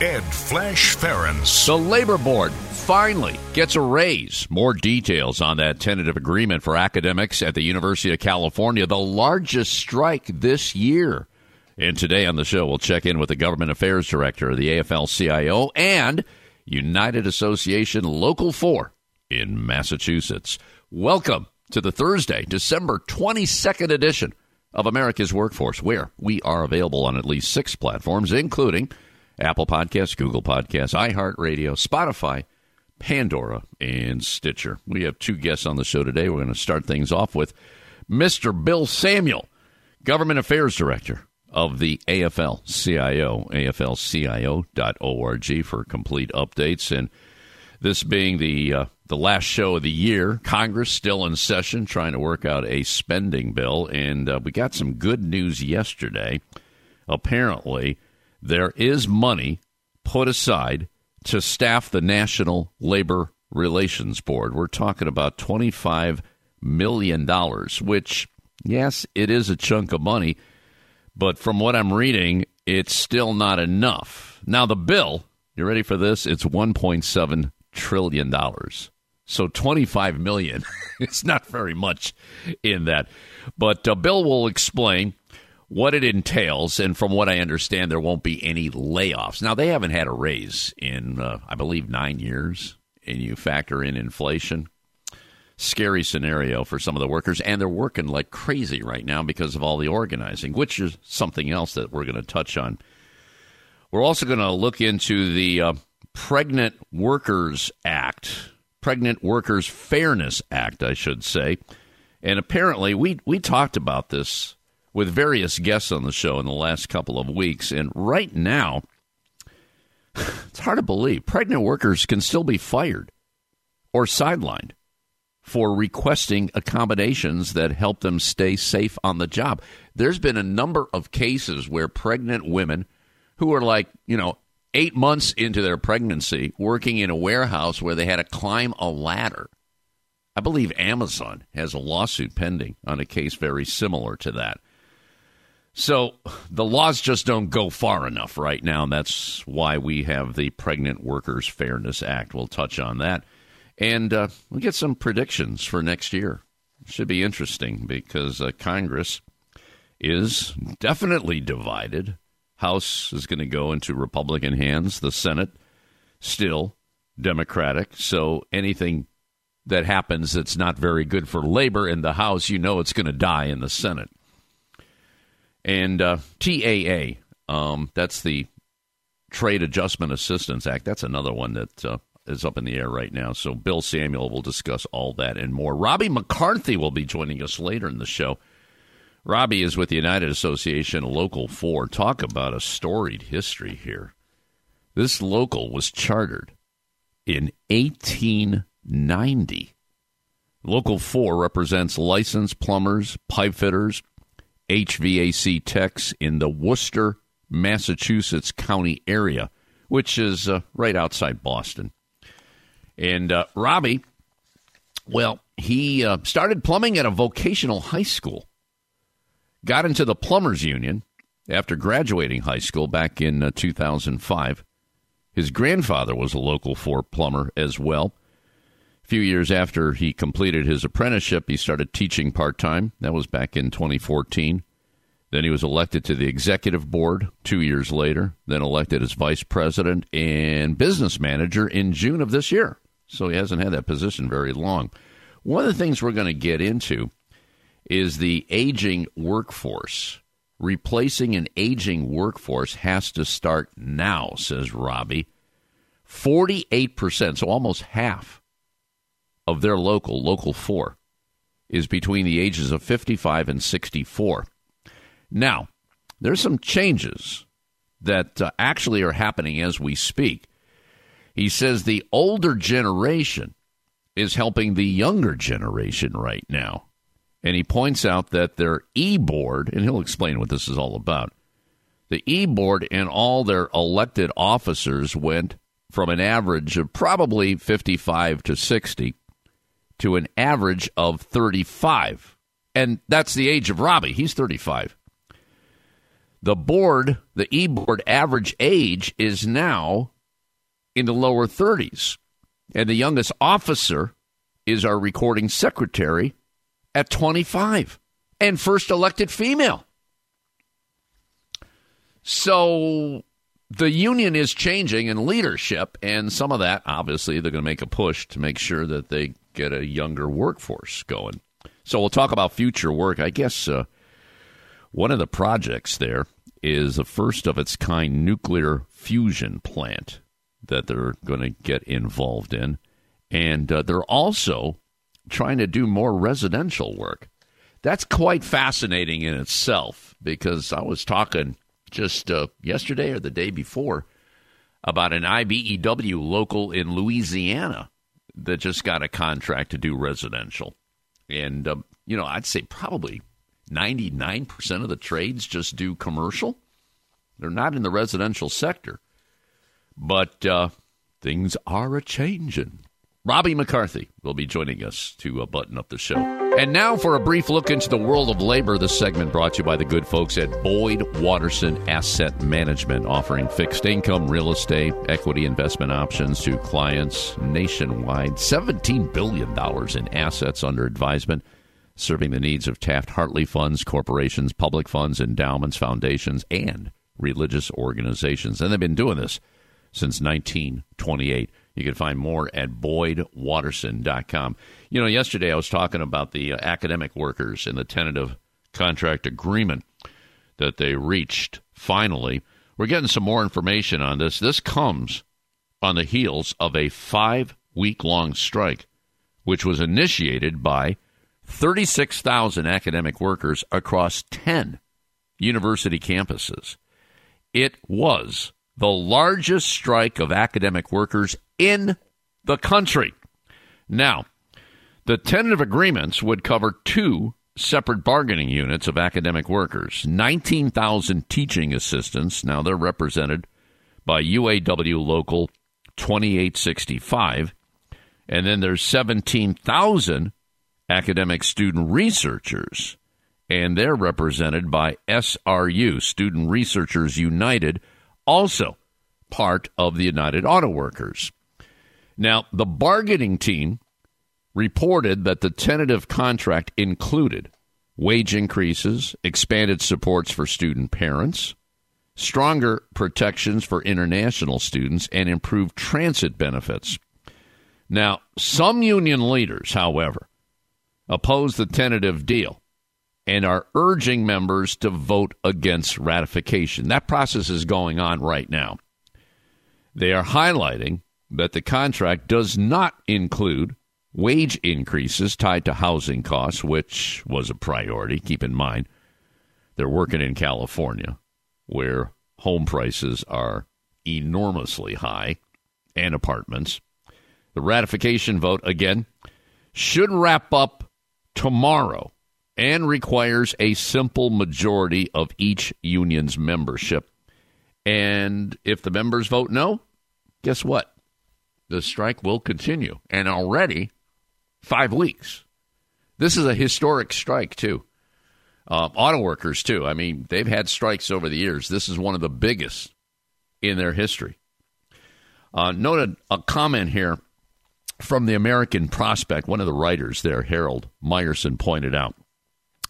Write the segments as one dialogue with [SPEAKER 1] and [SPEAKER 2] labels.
[SPEAKER 1] Ed Flash Ferenc.
[SPEAKER 2] The Labor Board finally gets a raise. More details on that tentative agreement for academics at the University of California, the largest strike this year. And today on the show, we'll check in with the Government Affairs Director of the AFL CIO and United Association Local 4 in Massachusetts. Welcome to the Thursday, December 22nd edition of America's Workforce, where we are available on at least six platforms, including Apple Podcasts, Google Podcasts, iHeartRadio, Spotify, Pandora, and Stitcher. We have two guests on the show today. We're going to start things off with Mr. Bill Samuel, Government Affairs Director of the AFL CIO, aflcio.org for complete updates. And this being the uh, the last show of the year, Congress still in session trying to work out a spending bill, and uh, we got some good news yesterday. Apparently, there is money put aside to staff the National Labor Relations Board. We're talking about $25 million, which, yes, it is a chunk of money, but from what I'm reading, it's still not enough. Now, the bill, you ready for this? It's $1.7 trillion. So 25 million. it's not very much in that. But uh, Bill will explain what it entails, and from what I understand, there won't be any layoffs. Now, they haven't had a raise in, uh, I believe, nine years, and you factor in inflation. Scary scenario for some of the workers, and they're working like crazy right now because of all the organizing, which is something else that we're going to touch on. We're also going to look into the uh, Pregnant Workers Act, Pregnant Workers Fairness Act, I should say. And apparently, we, we talked about this with various guests on the show in the last couple of weeks. And right now, it's hard to believe pregnant workers can still be fired or sidelined for requesting accommodations that help them stay safe on the job. There's been a number of cases where pregnant women who are like, you know, eight months into their pregnancy working in a warehouse where they had to climb a ladder. I believe Amazon has a lawsuit pending on a case very similar to that. So the laws just don't go far enough right now, and that's why we have the Pregnant Workers Fairness Act. We'll touch on that. And uh, we'll get some predictions for next year. Should be interesting because uh, Congress is definitely divided. House is going to go into Republican hands, the Senate still Democratic. So anything that happens that's not very good for labor in the House, you know it's going to die in the Senate. And uh, TAA, um, that's the Trade Adjustment Assistance Act. That's another one that uh, is up in the air right now. So Bill Samuel will discuss all that and more. Robbie McCarthy will be joining us later in the show. Robbie is with the United Association Local 4. Talk about a storied history here. This local was chartered in 1890. Local 4 represents licensed plumbers, pipe fitters, HVAC techs in the Worcester, Massachusetts county area, which is uh, right outside Boston. And uh, Robbie, well, he uh, started plumbing at a vocational high school, got into the plumbers union after graduating high school back in uh, 2005. His grandfather was a local four plumber as well few years after he completed his apprenticeship, he started teaching part time. That was back in 2014. Then he was elected to the executive board two years later, then elected as vice president and business manager in June of this year. So he hasn't had that position very long. One of the things we're going to get into is the aging workforce. Replacing an aging workforce has to start now, says Robbie. 48%, so almost half of their local, Local 4, is between the ages of 55 and 64. Now, there's some changes that uh, actually are happening as we speak. He says the older generation is helping the younger generation right now. And he points out that their e board, and he'll explain what this is all about. The e board and all their elected officers went from an average of probably 55 to 60 to an average of 35. And that's the age of Robbie. He's 35. The board, the e board average age is now in the lower 30s. And the youngest officer is our recording secretary at 25 and first elected female. So the union is changing in leadership, and some of that, obviously, they're going to make a push to make sure that they get a younger workforce going. So we'll talk about future work. I guess uh, one of the projects there is the first of its kind nuclear fusion plant that they're going to get involved in. And uh, they're also trying to do more residential work. That's quite fascinating in itself because I was talking just uh, yesterday or the day before about an IBEW local in Louisiana that just got a contract to do residential. And, um, you know, I'd say probably 99% of the trades just do commercial. They're not in the residential sector. But uh, things are a changing. Robbie McCarthy will be joining us to uh, button up the show. And now for a brief look into the world of labor. This segment brought to you by the good folks at Boyd Watterson Asset Management, offering fixed income, real estate, equity investment options to clients nationwide. $17 billion in assets under advisement, serving the needs of Taft Hartley funds, corporations, public funds, endowments, foundations, and religious organizations. And they've been doing this since 1928. You can find more at boydwatterson.com. You know, yesterday I was talking about the uh, academic workers and the tentative contract agreement that they reached finally. We're getting some more information on this. This comes on the heels of a five week long strike, which was initiated by 36,000 academic workers across 10 university campuses. It was the largest strike of academic workers in the country. Now, the tentative agreements would cover two separate bargaining units of academic workers 19,000 teaching assistants. Now they're represented by UAW Local 2865. And then there's 17,000 academic student researchers. And they're represented by SRU, Student Researchers United also part of the United Auto Workers. Now, the bargaining team reported that the tentative contract included wage increases, expanded supports for student parents, stronger protections for international students, and improved transit benefits. Now, some union leaders, however, oppose the tentative deal and are urging members to vote against ratification. That process is going on right now. They are highlighting that the contract does not include wage increases tied to housing costs, which was a priority. Keep in mind, they're working in California, where home prices are enormously high and apartments. The ratification vote, again, should wrap up tomorrow and requires a simple majority of each union's membership. And if the members vote no, guess what? The strike will continue. And already, five weeks. This is a historic strike, too. Uh, auto workers, too. I mean, they've had strikes over the years. This is one of the biggest in their history. Uh, noted a comment here from the American Prospect. One of the writers there, Harold Meyerson, pointed out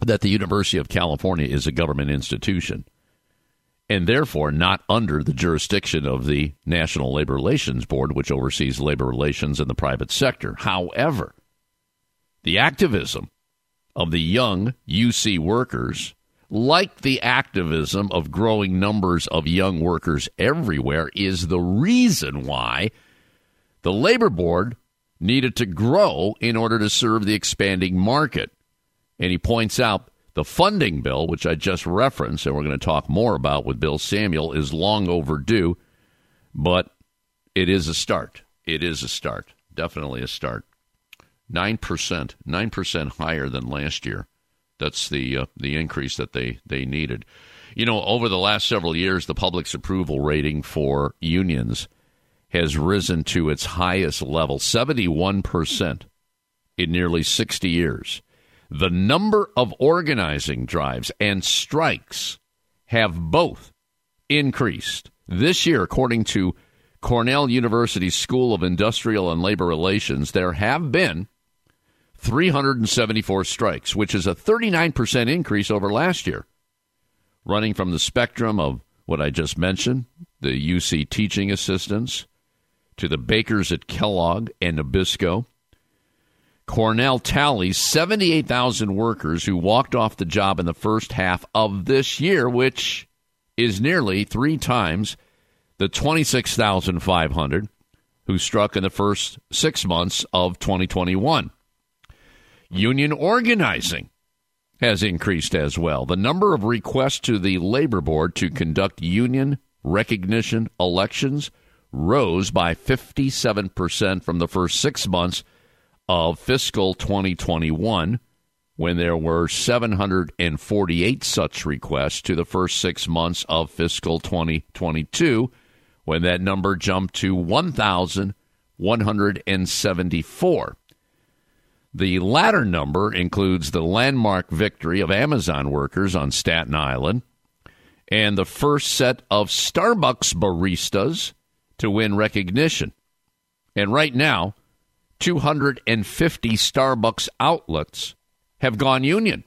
[SPEAKER 2] that the University of California is a government institution and therefore not under the jurisdiction of the National Labor Relations Board, which oversees labor relations in the private sector. However, the activism of the young UC workers, like the activism of growing numbers of young workers everywhere, is the reason why the Labor Board needed to grow in order to serve the expanding market. And he points out the funding bill, which I just referenced, and we're going to talk more about with Bill Samuel, is long overdue, but it is a start. It is a start. Definitely a start. nine percent, nine percent higher than last year. That's the uh, the increase that they they needed. You know, over the last several years, the public's approval rating for unions has risen to its highest level, seventy one percent, in nearly sixty years. The number of organizing drives and strikes have both increased this year, according to Cornell University School of Industrial and Labor Relations. There have been 374 strikes, which is a 39% increase over last year, running from the spectrum of what I just mentioned the UC teaching assistants to the bakers at Kellogg and Nabisco Cornell tallies 78,000 workers who walked off the job in the first half of this year, which is nearly three times the 26,500 who struck in the first six months of 2021. Union organizing has increased as well. The number of requests to the Labor Board to conduct union recognition elections rose by 57% from the first six months of fiscal 2021 when there were 748 such requests to the first six months of fiscal 2022 when that number jumped to 1,174. The latter number includes the landmark victory of Amazon workers on Staten Island and the first set of Starbucks baristas to win recognition. And right now, 250 Starbucks outlets have gone union.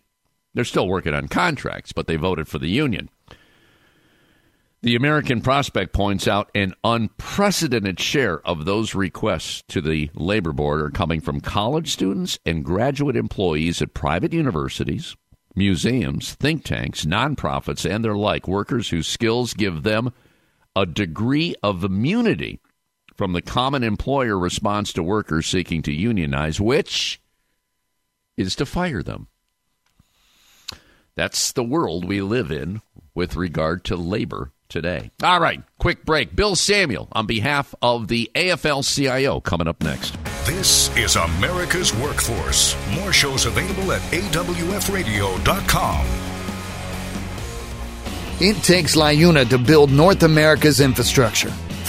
[SPEAKER 2] They're still working on contracts, but they voted for the union. The American Prospect points out an unprecedented share of those requests to the labor board are coming from college students and graduate employees at private universities, museums, think tanks, nonprofits, and their like, workers whose skills give them a degree of immunity from the common employer response to workers seeking to unionize, which is to fire them. That's the world we live in with regard to labor today. All right, quick break. Bill Samuel on behalf of the AFL CIO coming up next.
[SPEAKER 1] This is America's Workforce. More shows available at awfradio.com.
[SPEAKER 3] It takes LIUNA to build North America's infrastructure.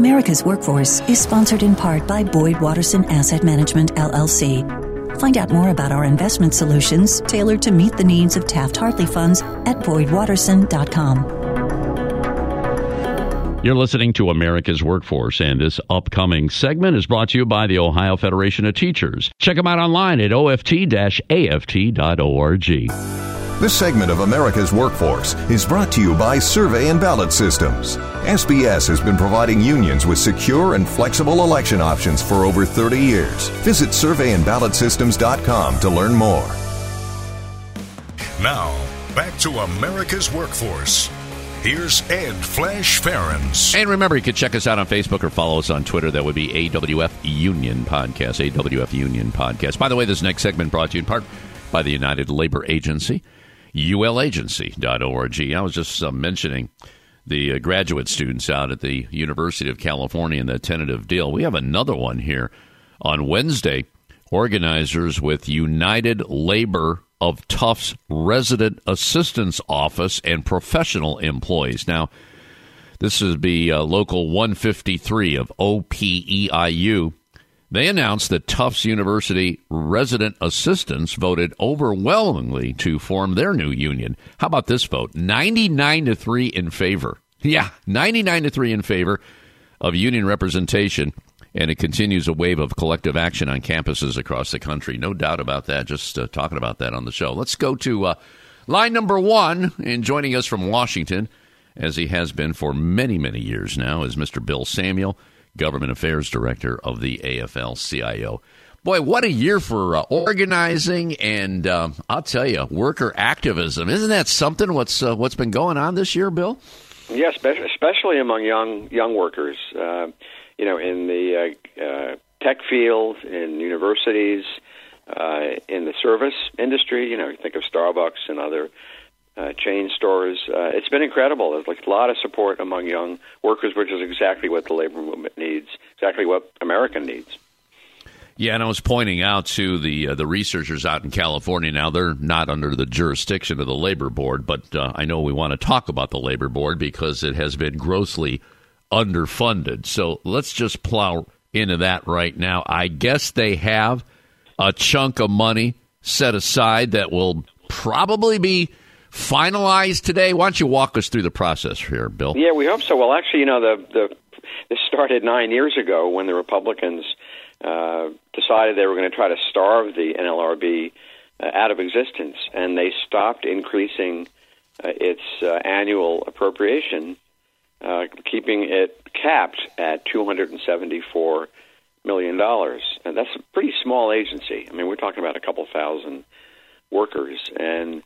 [SPEAKER 4] America's Workforce is sponsored in part by Boyd Watterson Asset Management, LLC. Find out more about our investment solutions tailored to meet the needs of Taft Hartley funds at BoydWatterson.com.
[SPEAKER 2] You're listening to America's Workforce, and this upcoming segment is brought to you by the Ohio Federation of Teachers. Check them out online at oft aft.org.
[SPEAKER 5] This segment of America's Workforce is brought to you by Survey and Ballot Systems. SBS has been providing unions with secure and flexible election options for over 30 years. Visit surveyandballotsystems.com to learn more.
[SPEAKER 1] Now, back to America's Workforce. Here's Ed Flash Ferenc.
[SPEAKER 2] And remember, you can check us out on Facebook or follow us on Twitter. That would be AWF Union Podcast. AWF Union Podcast. By the way, this next segment brought to you in part by the United Labor Agency, ulagency.org. I was just uh, mentioning the uh, graduate students out at the University of California and the tentative deal. We have another one here on Wednesday. Organizers with United Labor of Tufts Resident Assistants Office and professional employees. Now, this is be uh, Local 153 of OPEIU. They announced that Tufts University resident assistants voted overwhelmingly to form their new union. How about this vote? 99 to 3 in favor. Yeah, 99 to 3 in favor of union representation and it continues a wave of collective action on campuses across the country. No doubt about that. Just uh, talking about that on the show. Let's go to uh, line number one. And joining us from Washington, as he has been for many, many years now, is Mr. Bill Samuel, Government Affairs Director of the AFL CIO. Boy, what a year for uh, organizing and um, I'll tell you, worker activism. Isn't that something? What's uh, what's been going on this year, Bill?
[SPEAKER 6] Yes, especially among young young workers. You know, in the uh, uh, tech field, in universities, uh, in the service industry. You know, you think of Starbucks and other uh, chain stores. Uh, it's been incredible. There's like a lot of support among young workers, which is exactly what the labor movement needs, exactly what America needs.
[SPEAKER 2] Yeah, and I was pointing out to the uh, the researchers out in California. Now they're not under the jurisdiction of the labor board, but uh, I know we want to talk about the labor board because it has been grossly underfunded. So let's just plow into that right now. I guess they have a chunk of money set aside that will probably be finalized today. Why don't you walk us through the process here, Bill?
[SPEAKER 6] Yeah, we hope so. Well, actually, you know, the the this started nine years ago when the Republicans uh, decided they were going to try to starve the NLRB uh, out of existence, and they stopped increasing uh, its uh, annual appropriation, uh, keeping it capped at 274 million dollars. And that's a pretty small agency. I mean, we're talking about a couple thousand workers, and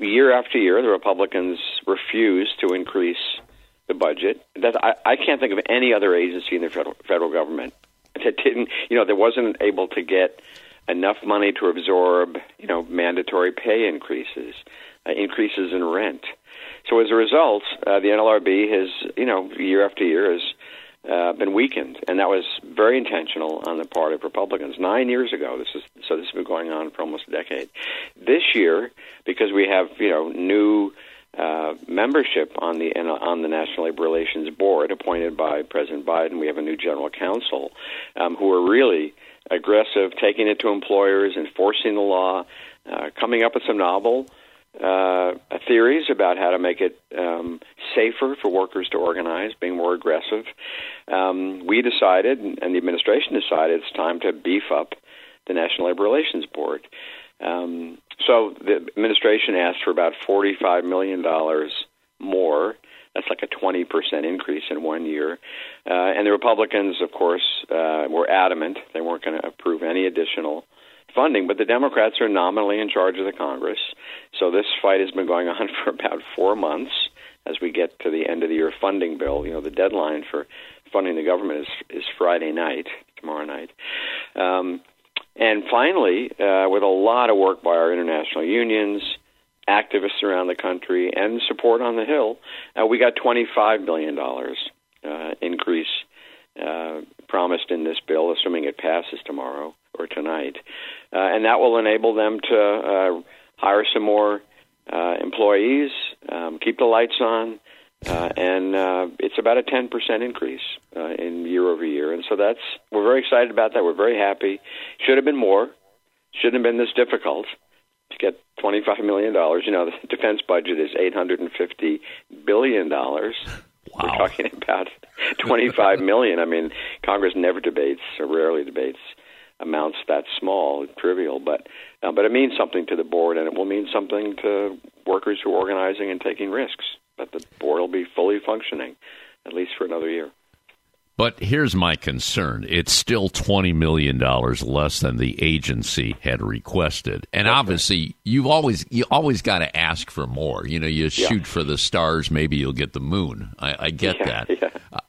[SPEAKER 6] year after year, the Republicans refuse to increase the budget. That I, I can't think of any other agency in the federal, federal government that didn't, you know, that wasn't able to get enough money to absorb, you know, mandatory pay increases, uh, increases in rent. So as a result, uh, the NLRB has, you know, year after year has uh, been weakened, and that was very intentional on the part of Republicans. Nine years ago, this is so this has been going on for almost a decade. This year, because we have, you know, new uh, membership on the on the National Labor Relations Board, appointed by President Biden. We have a new general counsel um, who are really aggressive, taking it to employers, enforcing the law, uh, coming up with some novel uh, theories about how to make it um, safer for workers to organize, being more aggressive. Um, we decided, and the administration decided, it's time to beef up the National Labor Relations Board. Um, so the administration asked for about $45 million more. That's like a 20% increase in one year. Uh, and the Republicans, of course, uh, were adamant they weren't going to approve any additional funding, but the Democrats are nominally in charge of the Congress. So this fight has been going on for about four months as we get to the end of the year funding bill. You know, the deadline for funding the government is, is Friday night, tomorrow night. Um, and finally, uh, with a lot of work by our international unions, activists around the country, and support on the Hill, uh, we got $25 million uh, increase uh, promised in this bill, assuming it passes tomorrow or tonight. Uh, and that will enable them to uh, hire some more employees, um, keep the lights on, uh, and uh, it's about a 10% increase uh, in year over year. And so that's we're very excited about that. We're very happy. Should have been more. Shouldn't have been this difficult to get 25 million dollars. You know, the defense budget is 850 billion dollars.
[SPEAKER 2] Wow.
[SPEAKER 6] We're talking about 25 million. I mean, Congress never debates or rarely debates amounts that small, trivial, but uh, but it means something to the board, and it will mean something to workers who are organizing and taking risks but the board will be fully functioning at least for another year.
[SPEAKER 2] But here's my concern. It's still $20 million less than the agency had requested. And That's obviously, you've always you always got to ask for more. You know, you shoot yeah. for the stars, maybe you'll get the moon. I, I get
[SPEAKER 6] yeah,
[SPEAKER 2] that.
[SPEAKER 6] Yeah,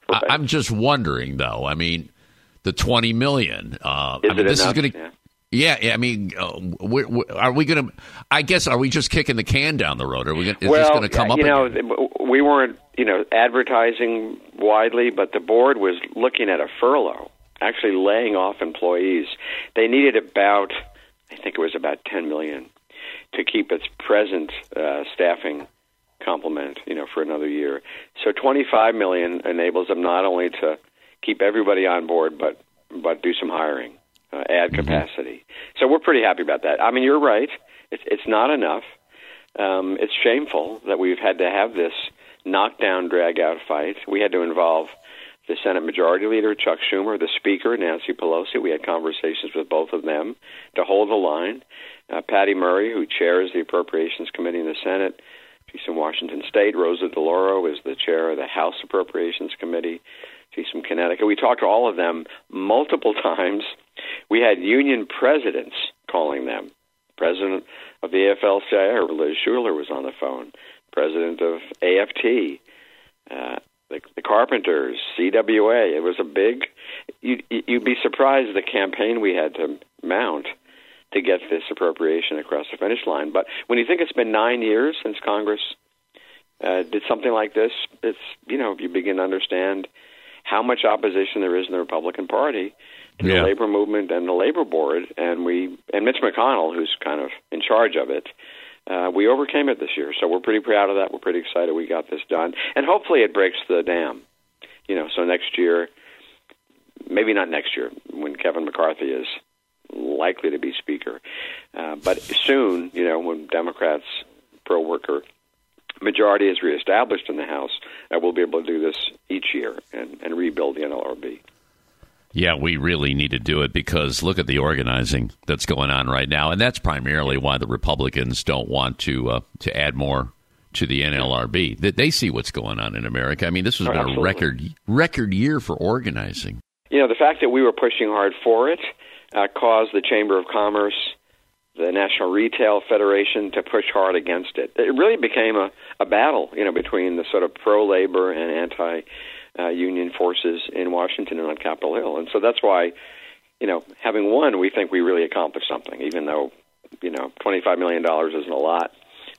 [SPEAKER 6] right.
[SPEAKER 2] I, am just wondering, though. I mean, the 20 million. Uh,
[SPEAKER 6] is
[SPEAKER 2] I mean, this
[SPEAKER 6] enough?
[SPEAKER 2] is going to yeah, I mean, uh, we're, we're, are we going to? I guess are we just kicking the can down the road? Are we? Gonna, is
[SPEAKER 6] well,
[SPEAKER 2] this going to come up?
[SPEAKER 6] You know,
[SPEAKER 2] again?
[SPEAKER 6] we weren't, you know, advertising widely, but the board was looking at a furlough, actually laying off employees. They needed about, I think it was about ten million, to keep its present uh, staffing complement, you know, for another year. So twenty-five million enables them not only to keep everybody on board, but but do some hiring uh, add mm-hmm. capacity. So we're pretty happy about that. I mean, you're right. It's it's not enough. Um, it's shameful that we've had to have this knockdown, drag out fight. We had to involve the Senate Majority Leader Chuck Schumer, the Speaker Nancy Pelosi. We had conversations with both of them to hold the line. Uh, Patty Murray, who chairs the Appropriations Committee in the Senate, she's in Washington State. Rosa DeLauro is the chair of the House Appropriations Committee. She's from Connecticut. We talked to all of them multiple times. We had union presidents calling them. President of the AFL-CIO, Liz Shuler, was on the phone. President of AFT, uh, the, the Carpenters, CWA. It was a big. You'd, you'd be surprised the campaign we had to mount to get this appropriation across the finish line. But when you think it's been nine years since Congress uh, did something like this, it's you know you begin to understand how much opposition there is in the Republican Party to
[SPEAKER 2] Yeah.
[SPEAKER 6] the labor movement and the labor board, and we and Mitch McConnell, who's kind of in charge of it. Uh, we overcame it this year, so we're pretty proud of that. We're pretty excited we got this done, and hopefully it breaks the dam. You know, so next year, maybe not next year when Kevin McCarthy is likely to be speaker, uh, but soon, you know, when Democrats pro worker majority is reestablished in the House, uh, we'll be able to do this each year and, and rebuild the NLRB.
[SPEAKER 2] Yeah, we really need to do it because look at the organizing that's going on right now, and that's primarily why the Republicans don't want to uh, to add more to the NLRB. That they see what's going on in America. I mean, this has
[SPEAKER 6] Oh,
[SPEAKER 2] been a record record year for organizing.
[SPEAKER 6] You know, the fact that we were pushing hard for it uh, caused the Chamber of Commerce, the National Retail Federation to push hard against it. It really became a, a battle, you know, between the sort of pro labor and anti uh, union forces in Washington and on Capitol Hill. And so that's why, you know, having won, we think we really accomplished something, even though, you know, $25 million isn't a lot.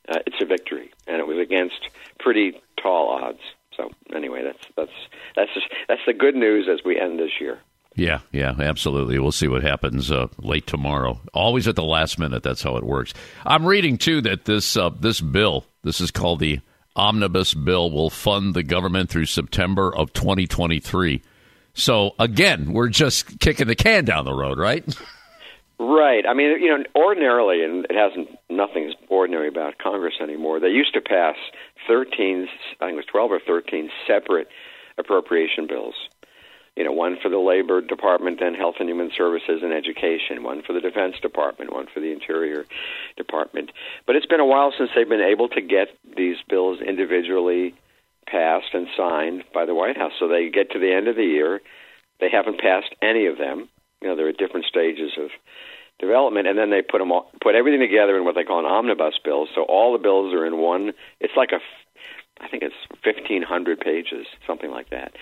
[SPEAKER 6] Uh, it's a victory, and it was against pretty tall odds. So anyway, that's that's that's just, that's the good news as we end this year.
[SPEAKER 2] Yeah, yeah, absolutely. We'll see what happens uh, late tomorrow. Always at the last minute. That's how it works. I'm reading too that this uh, this bill, this is called the omnibus bill, will fund the government through September of 2023. So again, we're just kicking the can down the road, right?
[SPEAKER 6] Right. I mean, you know, ordinarily, and it hasn't nothing is ordinary about Congress anymore. They used to pass thirteen, I think it was twelve or thirteen separate appropriation bills. You know, one for the Labor Department and Health and Human Services and Education, one for the Defense Department, one for the Interior Department. But it's been a while since they've been able to get these bills individually passed and signed by the White House. So they get to the end of the year, they haven't passed any of them. You know, they're at different stages of development, and then they put them all, put everything together in what they call an omnibus bill. So all the bills are in one. It's like a, I think it's fifteen hundred pages, something like that.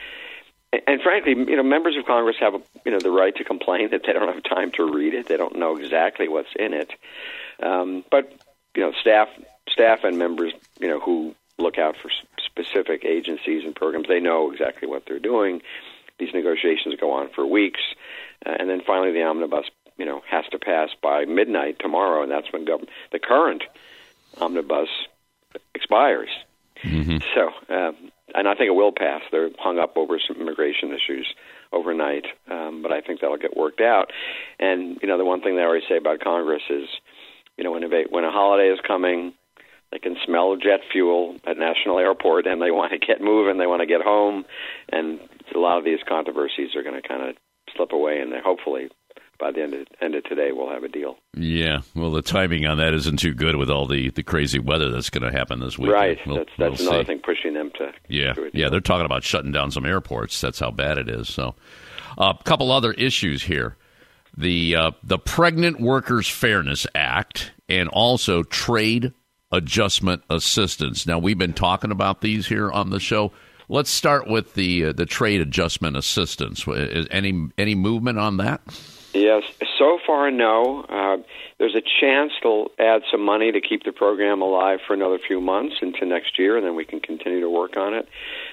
[SPEAKER 6] And, frankly, you know, members of Congress have a, you know the right to complain that they don't have time to read it. They don't know exactly what's in it. Um, but you know, staff staff and members, you know, who look out for specific agencies and programs, they know exactly what they're doing. These negotiations go on for weeks, uh, and then finally the omnibus, you know, has to pass by midnight tomorrow, and that's when gov- the current omnibus expires. So, um, and I think it will pass. They're hung up over some immigration issues overnight, um, but I think that'll get worked out. And you know, the one thing they always say about Congress is, you know, when a when a holiday is coming, they can smell jet fuel at National Airport, and they want to get moving. They want to get home, and a lot of these controversies are going to kind of slip away, and they hopefully by the end of, end of today we'll have a deal.
[SPEAKER 2] Yeah. Well, the timing on that isn't too good with all the, the crazy weather that's going to happen this week.
[SPEAKER 6] right.
[SPEAKER 2] We'll-
[SPEAKER 6] that's that's
[SPEAKER 2] we'll
[SPEAKER 6] another
[SPEAKER 2] see.
[SPEAKER 6] thing pushing them to
[SPEAKER 2] Yeah, yeah, they're talking about shutting down some airports. That's how bad it is. So, a couple other issues here: the uh, the Pregnant Workers Fairness Act, and also trade adjustment assistance. Now, we've been talking about these here on the show. Let's start with the uh, the trade adjustment assistance. Is any any movement on that?
[SPEAKER 6] Yes. So far, no. Uh, there's a chance they'll add some money to keep the program alive for another few months into next year, and then we can continue to work on it.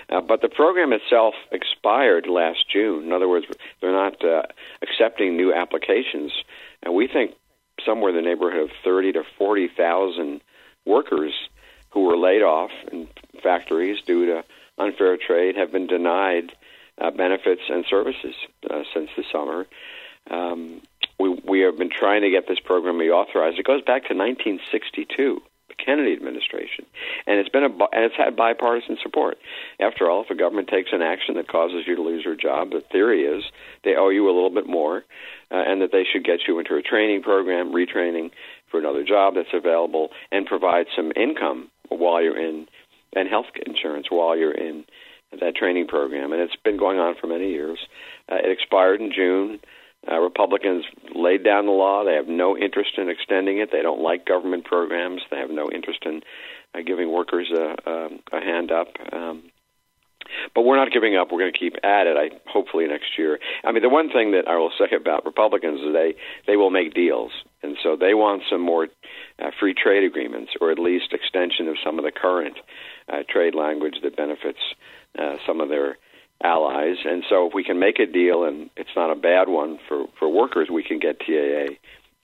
[SPEAKER 6] Uh, but the program itself expired last June. In other words, they're not uh, accepting new applications, and we think somewhere in the neighborhood of thirty to forty thousand workers who were laid off in factories due to unfair trade have been denied uh, benefits and services uh, since the summer. Um, we we have been trying to get this program reauthorized. It goes back to 1962, the Kennedy administration, and it's been a and it's had bipartisan support. After all, if a government takes an action that causes you to lose your job, the theory is they owe you a little bit more, uh, and that they should get you into a training program, retraining for another job that's available, and provide some income while you're in and health insurance while you're in that training program, and it's been going on for many years. Uh, it expired in June. Uh, Republicans laid down the law. They have no interest in extending it. They don't like government programs. They have no interest in uh, giving workers a, a, a hand up. Um, but we're not giving up. We're going to keep at it. I hopefully next year. I mean, the one thing that I will say about Republicans is they they will make deals, and so they want some more uh, free trade agreements, or at least extension of some of the current uh, trade language that benefits uh, some of their allies. And so, if we can make a deal, and it's not a bad one for for workers, we can get TAA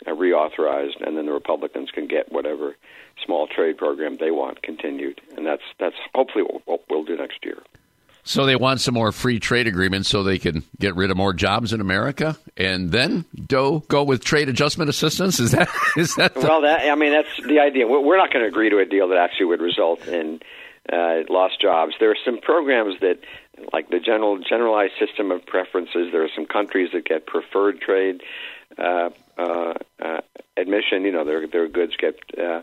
[SPEAKER 6] uh, reauthorized, and then the Republicans can get whatever small trade program they want continued, and that's that's hopefully what we'll do next year.
[SPEAKER 2] So they want some more free trade agreements so they can get rid of more jobs in America, and then go go with trade adjustment assistance. Is that is that?
[SPEAKER 6] The- well, that I mean that's the idea. We're not going to agree to a deal that actually would result in uh, lost jobs. There are some programs that, like the general generalized system of preferences. There are some countries that get preferred trade. Uh, uh, uh, admission. You know, their their goods get uh,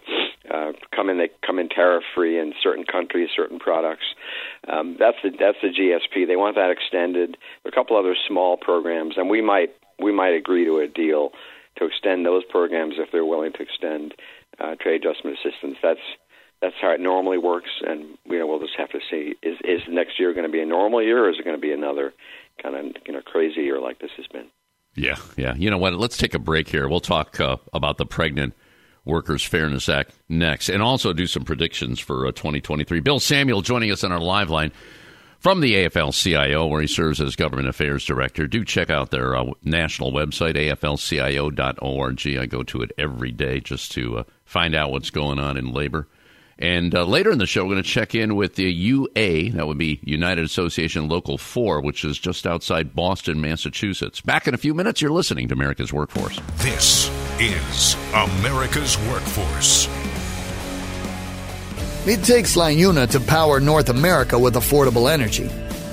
[SPEAKER 6] uh, come in. They come in tariff free in certain countries, certain products. Um, that's the that's the GSP. They want that extended. There are a couple other small programs, and we might we might agree to a deal to extend those programs if they're willing to extend uh, trade adjustment assistance. That's that's how it normally works, and you know we'll just have to see is is next year going to be a normal year, or is it going to be another kind of you know crazy year like this has been?
[SPEAKER 2] Yeah, yeah. You know what? Let's take a break here. We'll talk uh, about the Pregnant Workers Fairness Act next, and also do some predictions for uh, 2023. Bill Samuel joining us on our live line from the AFL CIO, where he serves as Government Affairs Director. Do check out their uh, national website, aflcio.org. I go to it every day just to uh, find out what's going on in labor. And uh, later in the show, we're going to check in with the UA, that would be United Association Local 4, which is just outside Boston, Massachusetts. Back in a few minutes, you're listening to America's Workforce.
[SPEAKER 1] This is America's Workforce.
[SPEAKER 3] It takes LIUNA to power North America with affordable energy.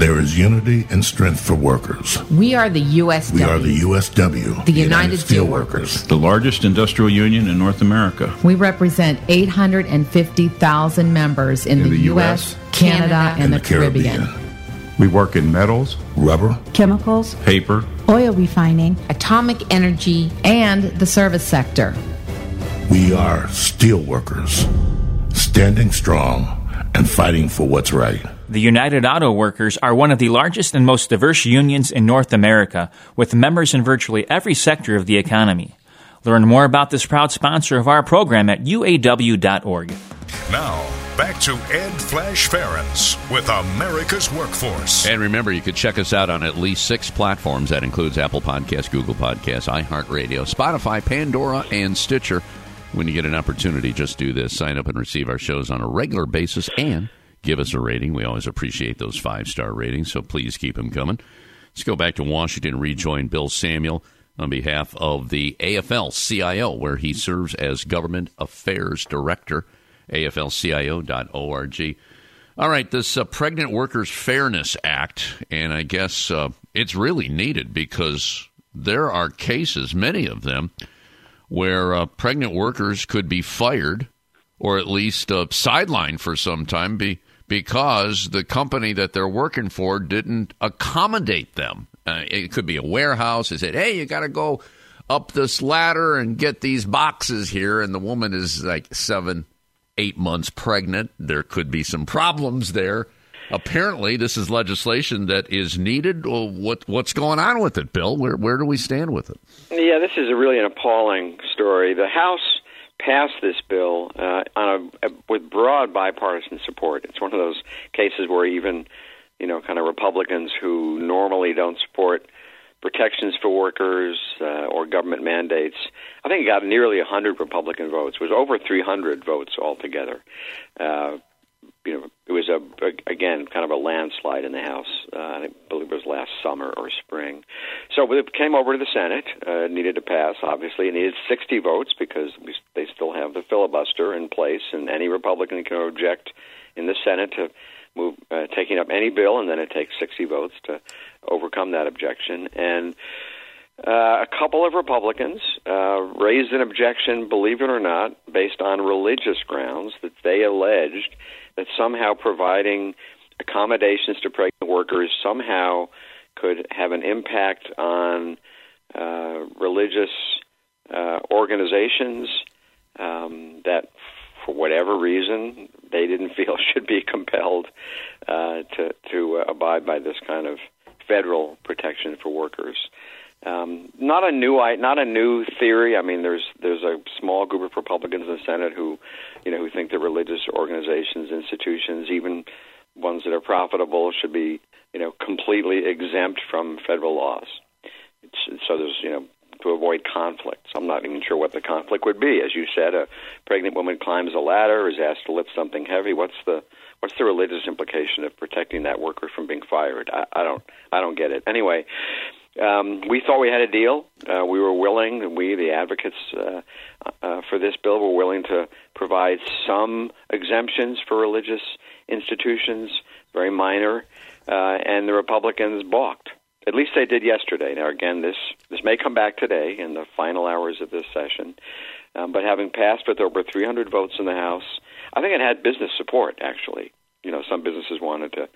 [SPEAKER 7] There is unity and strength for workers.
[SPEAKER 8] We are the USW.
[SPEAKER 7] We are the USW,
[SPEAKER 8] the United, Steelworkers,
[SPEAKER 9] the largest industrial union in North America.
[SPEAKER 8] We represent 850,000 members in, in the, the, U.S., Canada, Canada and, and, the, the Caribbean. Caribbean.
[SPEAKER 9] We work in metals,
[SPEAKER 7] rubber,
[SPEAKER 8] chemicals,
[SPEAKER 9] paper,
[SPEAKER 8] oil refining, atomic energy, and the service sector.
[SPEAKER 7] We are steelworkers, standing strong and fighting for what's right.
[SPEAKER 10] The United Auto Workers are one of the largest and most diverse unions in North America, with members in virtually every sector of the economy. Learn more about this proud sponsor of our program at uaw.org.
[SPEAKER 1] Now, back to Ed Flash Ferenc with America's Workforce.
[SPEAKER 2] And remember, you can check us out on at least six platforms. That includes Apple Podcasts, Google Podcasts, iHeartRadio, Spotify, Pandora, and Stitcher. When you get an opportunity, just do this. Sign up and receive our shows on a regular basis and give us a rating. We always appreciate those five star ratings, so please keep them coming. Let's go back to Washington, rejoin Bill Samuel on behalf of the AFL CIO, where he serves as Government Affairs Director, aflcio.org. All right, this uh, Pregnant Workers Fairness Act, and I guess uh, it's really needed because there are cases, many of them, where uh, pregnant workers could be fired or at least uh, sidelined for some time be, because the company that they're working for didn't accommodate them. Uh, it could be a warehouse. They said, hey, you got to go up this ladder and get these boxes here. And the woman is like seven, eight months pregnant. There could be some problems there. Apparently, this is legislation that is needed. What what's going on with it, Bill? Where where do we stand with it?
[SPEAKER 6] Yeah, this is a really an appalling story. The House passed this bill uh, on a, a, with broad bipartisan support. It's one of those cases where even you know kind of Republicans who normally don't support protections for workers uh, or government mandates. I think it got nearly 100 Republican votes. It was over 300 votes altogether. Uh, you know, it was a again kind of a landslide in the House. Uh, I believe it was last summer or spring. So it came over to the Senate. Uh, needed to pass. Obviously, it needed 60 votes because we, they still have the filibuster in place, and any Republican can object in the Senate to move uh, taking up any bill, and then it takes 60 votes to overcome that objection. And uh, a couple of Republicans uh, raised an objection, believe it or not, based on religious grounds that they alleged that somehow providing accommodations to pregnant workers somehow could have an impact on uh, religious uh, organizations um, that, for whatever reason, they didn't feel should be compelled uh, to to abide by this kind of federal protection for workers. Um, not a new not a new theory. I mean, there's there's a small group of Republicans in the Senate who, you know, who think that religious organizations, institutions, even ones that are profitable, should be, you know, completely exempt from federal laws. It's, so there's, you know, to avoid conflicts. I'm not even sure what the conflict would be. As you said, a pregnant woman climbs a ladder, is asked to lift something heavy. What's the what's the religious implication of protecting that worker from being fired? I, I don't I don't get it. Anyway, um, we thought we had a deal. Uh, we were willing, we, the advocates uh, uh, for this bill, were willing to provide some exemptions for religious institutions, very minor, uh, and the Republicans balked. At least they did yesterday. Now, again, this this may come back today in the final hours of this session. Um, but having passed with over 300 votes in the House, I think it had business support. Actually, you know, some businesses wanted to,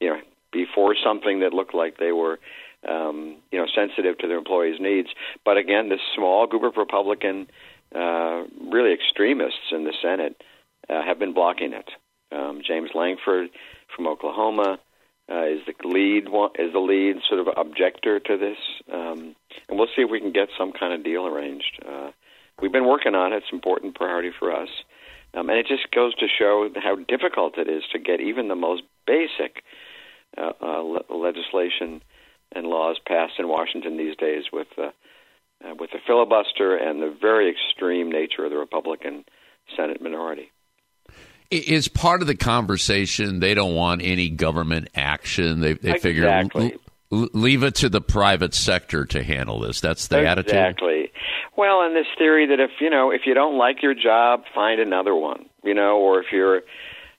[SPEAKER 6] you know, be for something that looked like they were um, you know, sensitive to their employees' needs. But again, this small group of Republican, uh, really extremists in the Senate, uh, have been blocking it. Um, James Lankford from Oklahoma uh, is the lead is the lead sort of objector to this, um, and we'll see if we can get some kind of deal arranged. Uh, we've been working on it; it's an important priority for us, um, and it just goes to show how difficult it is to get even the most basic uh, uh, le- legislation and laws passed in Washington these days with uh, uh, with the filibuster and the very extreme nature of the Republican Senate minority.
[SPEAKER 2] Is part of the conversation they don't want any government action. They they
[SPEAKER 6] exactly.
[SPEAKER 2] figure l- leave it to the private sector to handle this. That's the
[SPEAKER 6] exactly.
[SPEAKER 2] attitude.
[SPEAKER 6] Exactly. Well, and this theory that if you know if you don't like your job, find another one. You know, or if you're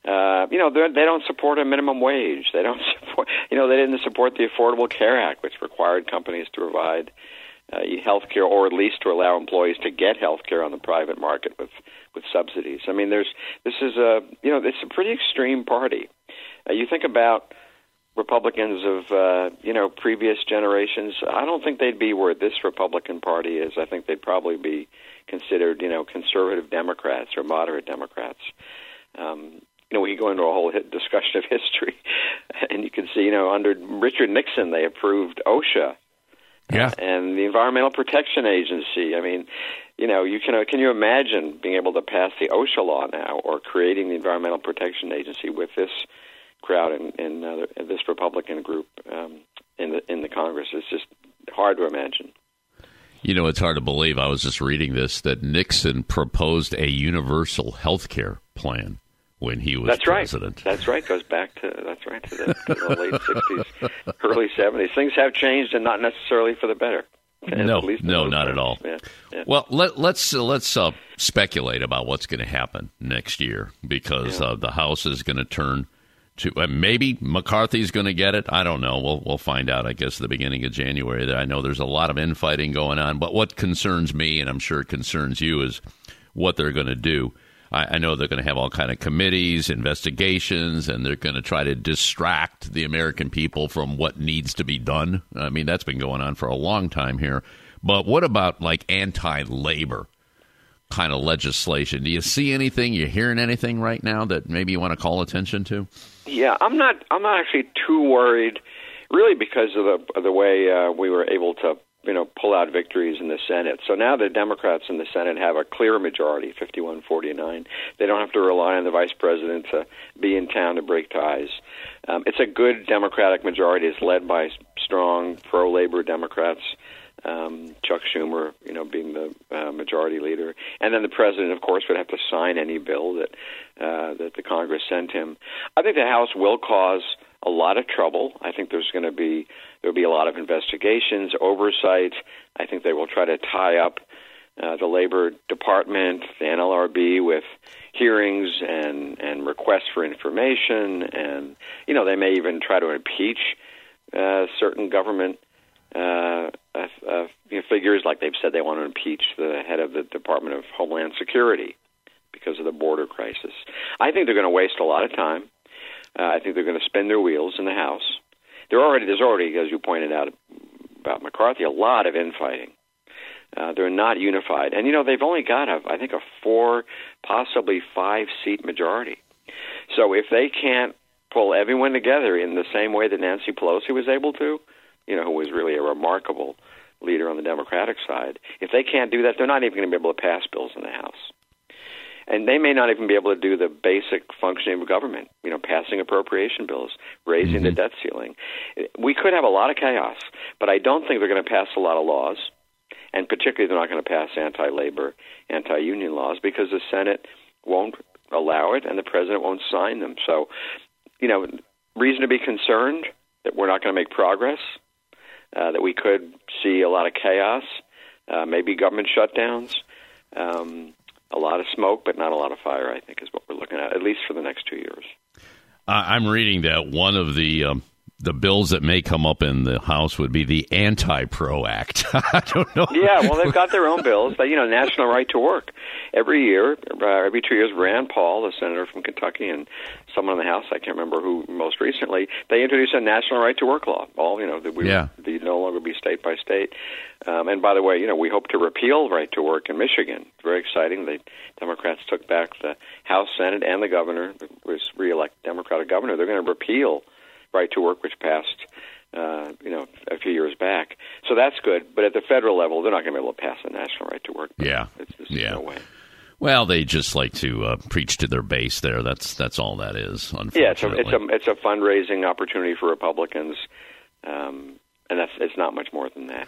[SPEAKER 6] uh, you know, they don't support a minimum wage. They don't support, you know, they didn't support the Affordable Care Act, which required companies to provide uh, health care or at least to allow employees to get health care on the private market with with subsidies. I mean, there's this is a you know it's a pretty extreme party. Uh, you think about Republicans of uh, you know previous generations. I don't think they'd be where this Republican Party is. I think they'd probably be considered you know conservative Democrats or moderate Democrats. Um, you know, we could go into a whole discussion of history, and you can see, you know, under Richard Nixon, they approved OSHA,
[SPEAKER 2] yeah,
[SPEAKER 6] and the Environmental Protection Agency. I mean, you know, you can can you imagine being able to pass the OSHA law now, or creating the Environmental Protection Agency with this crowd in, in, uh, this Republican group um, in the in the Congress? It's just hard to imagine.
[SPEAKER 2] You know, it's hard to believe. I was just reading this that Nixon proposed a universal health care plan when he was
[SPEAKER 6] that's
[SPEAKER 2] president.
[SPEAKER 6] Right. That's right. Goes back to that's right to the, to the late sixties, early seventies. Things have changed, and not necessarily for the better.
[SPEAKER 2] No, no, not
[SPEAKER 6] times.
[SPEAKER 2] at all.
[SPEAKER 6] Yeah, yeah.
[SPEAKER 2] Well, let, let's uh, let's uh, speculate about what's going to happen next year because
[SPEAKER 6] Yeah.
[SPEAKER 2] uh, the House is going to turn to uh, maybe McCarthy's going to get it. I don't know. We'll we'll find out. I guess at the beginning of January. That I know there's a lot of infighting going on, but what concerns me, and I'm sure it concerns you, is what they're going to do. I, I know they're going to have all kind of committees, investigations, and they're going to try to distract the American people from what needs to be done. I mean, that's been going on for a long time here. But what about like anti-labor kind of legislation? Do you see anything? You hearing anything right now that maybe you want to call attention to?
[SPEAKER 6] Yeah, I'm not. I'm not actually too worried, really, because of the of the way uh, we were able to, you know, pull out victories in the Senate. So now the Democrats in the Senate have a clear majority, 51-49. They don't have to rely on the vice president to be in town to break ties. Um, it's a good Democratic majority. It's led by strong pro-labor Democrats. um, Chuck Schumer, you know, being the uh, majority leader, and then the president, of course, would have to sign any bill that uh, that the Congress sent him. I think the House will cause a lot of trouble. I think there's going to be there'll be a lot of investigations, oversight. I think they will try to tie up uh, the Labor Department, the NLRB, with hearings and and requests for information, and you know they may even try to impeach uh, certain government uh, uh, uh, figures. Like they've said they want to impeach the head of the Department of Homeland Security because of the border crisis. I think they're going to waste a lot of time. Uh, I think they're going to spin their wheels in the House. There already there's already, as you pointed out about McCarthy, a lot of infighting. Uh, they're not unified, and you know they've only got a, I think a four, possibly five seat majority. So if they can't pull everyone together in the same way that Nancy Pelosi was able to, you know, who was really a remarkable leader on the Democratic side, if they can't do that, they're not even going to be able to pass bills in the House. And they may not even be able to do the basic functioning of government, you know, passing appropriation bills, raising mm-hmm. the debt ceiling. We could have a lot of chaos, but I don't think they're going to pass a lot of laws. And particularly, they're not going to pass anti labor, anti union laws because the Senate won't allow it and the president won't sign them. So, you know, reason to be concerned that we're not going to make progress uh, that we could see a lot of chaos, uh, maybe government shutdowns, um, a lot of smoke, but not a lot of fire. I think is what we're looking at, at least for the next two years.
[SPEAKER 2] I'm reading that one of the um, the bills that may come up in the House would be the Anti-Pro Act. I don't know.
[SPEAKER 6] Yeah, well, they've got their own bills. But, you know, national right to work. Every year, uh, every two years, Rand Paul, the senator from Kentucky, and someone in the House, I can't remember who most recently, they introduced a national right to work law. All, you know, that we yeah. would no longer be state by state. Um, and by the way, you know, we hope to repeal right to work in Michigan. Very exciting. The Democrats took back the House, Senate, and the governor was reelected Democratic governor. They're going to repeal right to work, which passed uh, you know a few years back. So that's good. But at the federal level, they're not going to be able to pass a national right to work.
[SPEAKER 2] Yeah,
[SPEAKER 6] it's just
[SPEAKER 2] yeah.
[SPEAKER 6] no way.
[SPEAKER 2] Well, they just like to uh, preach to their base there. That's that's all that is.
[SPEAKER 6] Unfortunately, Yeah, it's a it's a it's a fundraising opportunity for Republicans, um, and that's it's not much more than that.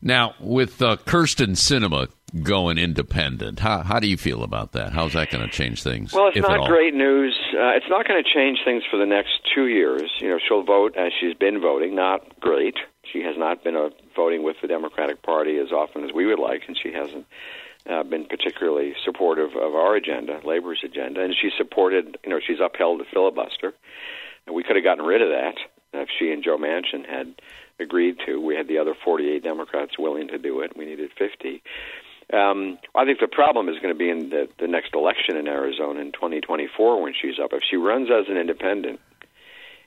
[SPEAKER 2] Now, with uh, Kyrsten Sinema going independent, how, how do you feel about that? How's that going to change things?
[SPEAKER 6] Well, it's not great news. Uh, it's not going to change things for the next two years. You know, she'll vote as she's been voting. Not great. She has not been uh, voting with the Democratic Party as often as we would like, and she hasn't uh, been particularly supportive of our agenda, Labor's agenda. And she supported, you know, she's upheld the filibuster. And we could have gotten rid of that if she and Joe Manchin had agreed to. We had the other 48 Democrats willing to do it. We needed 50. Um, I think the problem is going to be in the, the next election in Arizona in 2024 when she's up. If she runs as an independent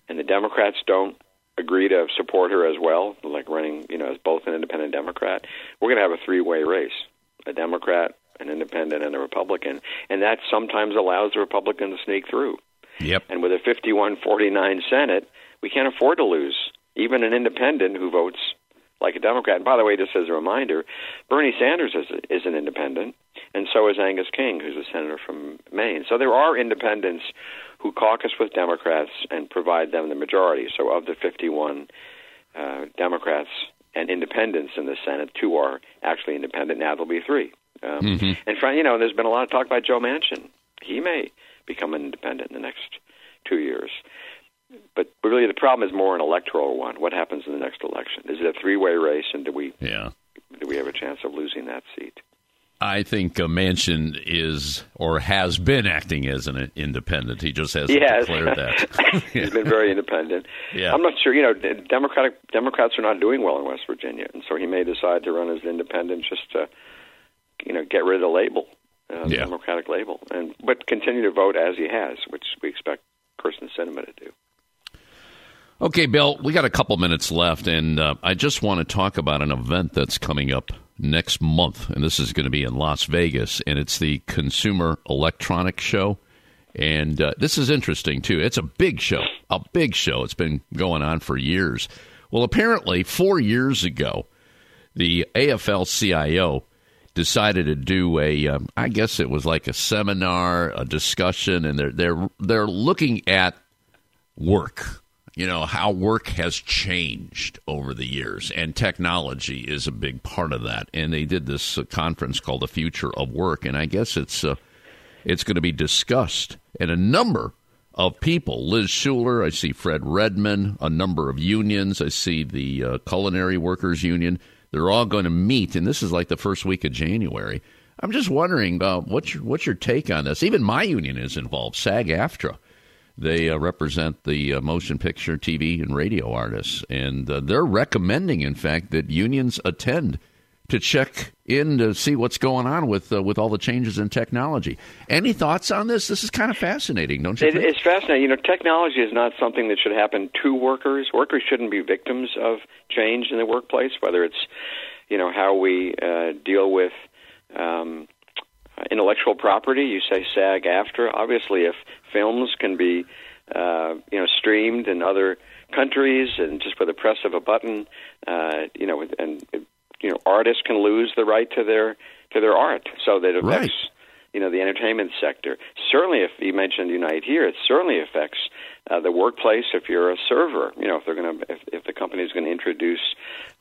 [SPEAKER 6] and the Democrats don't agree to support her as well, like running, you know, as both an independent Democrat, we're going to have a three-way race: a Democrat, an independent, and a Republican, and that sometimes allows the Republican to sneak through.
[SPEAKER 2] Yep.
[SPEAKER 6] And with a 51-49 Senate, we can't afford to lose even an independent who votes like a Democrat. And by the way, just as a reminder, Bernie Sanders is, is an independent, and so is Angus King, who's a senator from Maine. So there are independents who caucus with Democrats and provide them the majority. So of the 51 uh, Democrats and independents in the Senate, two are actually independent. Now there'll be three. Um, mm-hmm. And you know, there's been a lot of talk about Joe Manchin. He may become an independent in the next two years. But really, the problem is more an electoral one. What happens in the next election? Is it a three-way race, and do we
[SPEAKER 2] yeah.
[SPEAKER 6] do we have a chance of losing that seat?
[SPEAKER 2] I think uh, Manchin is or has been acting as an independent. He just hasn't
[SPEAKER 6] has.
[SPEAKER 2] declared that.
[SPEAKER 6] He's been very independent.
[SPEAKER 2] Yeah.
[SPEAKER 6] I'm not sure. You know, Democratic Democrats are not doing well in West Virginia, and so he may decide to run as an independent just to, you know, get rid of the label, uh, the Democratic label, and but continue to vote as he has, which we expect Kyrsten Sinema to do.
[SPEAKER 2] Okay, Bill, we got a couple minutes left, and uh, I just want to talk about an event that's coming up next month, and this is going to be in Las Vegas, and it's the Consumer Electronics Show. And uh, this is interesting, too. It's a big show, a big show. It's been going on for years. Well, apparently, four years ago, the AFL CIO decided to do a, um, I guess it was like a seminar, a discussion, and they're they're they're looking at work you know, how work has changed over the years, and technology is a big part of that. And they did this uh, conference called "The Future of Work," and I guess it's uh, it's going to be discussed. And a number of people, Liz Shuler, I see Fred Redmond, a number of unions, I see the uh, Culinary Workers Union. They're all going to meet, and this is like the first week of January. I'm just wondering, uh, what's your, what's your take on this? Even my union is involved, SAG-AFTRA they uh, represent the uh, motion picture, TV, and radio artists, and uh, they're recommending, in fact, that unions attend to check in to see what's going on with uh, with all the changes in technology. Any thoughts on this? This is kind of fascinating, don't you?
[SPEAKER 6] It, it's fascinating. You know, technology is not something that should happen to workers. Workers shouldn't be victims of change in the workplace, whether it's you know how we uh, deal with. Um, intellectual property, you say SAG-AFTRA. Obviously, if films can be uh, you know streamed in other countries and just with the press of a button uh, you know and you know artists can lose the right to their to their art. So that affects
[SPEAKER 2] right.
[SPEAKER 6] you know the entertainment sector. Certainly if you mentioned unite here it certainly affects uh, the workplace if you're a server you know if they're going to if, if the company is going to introduce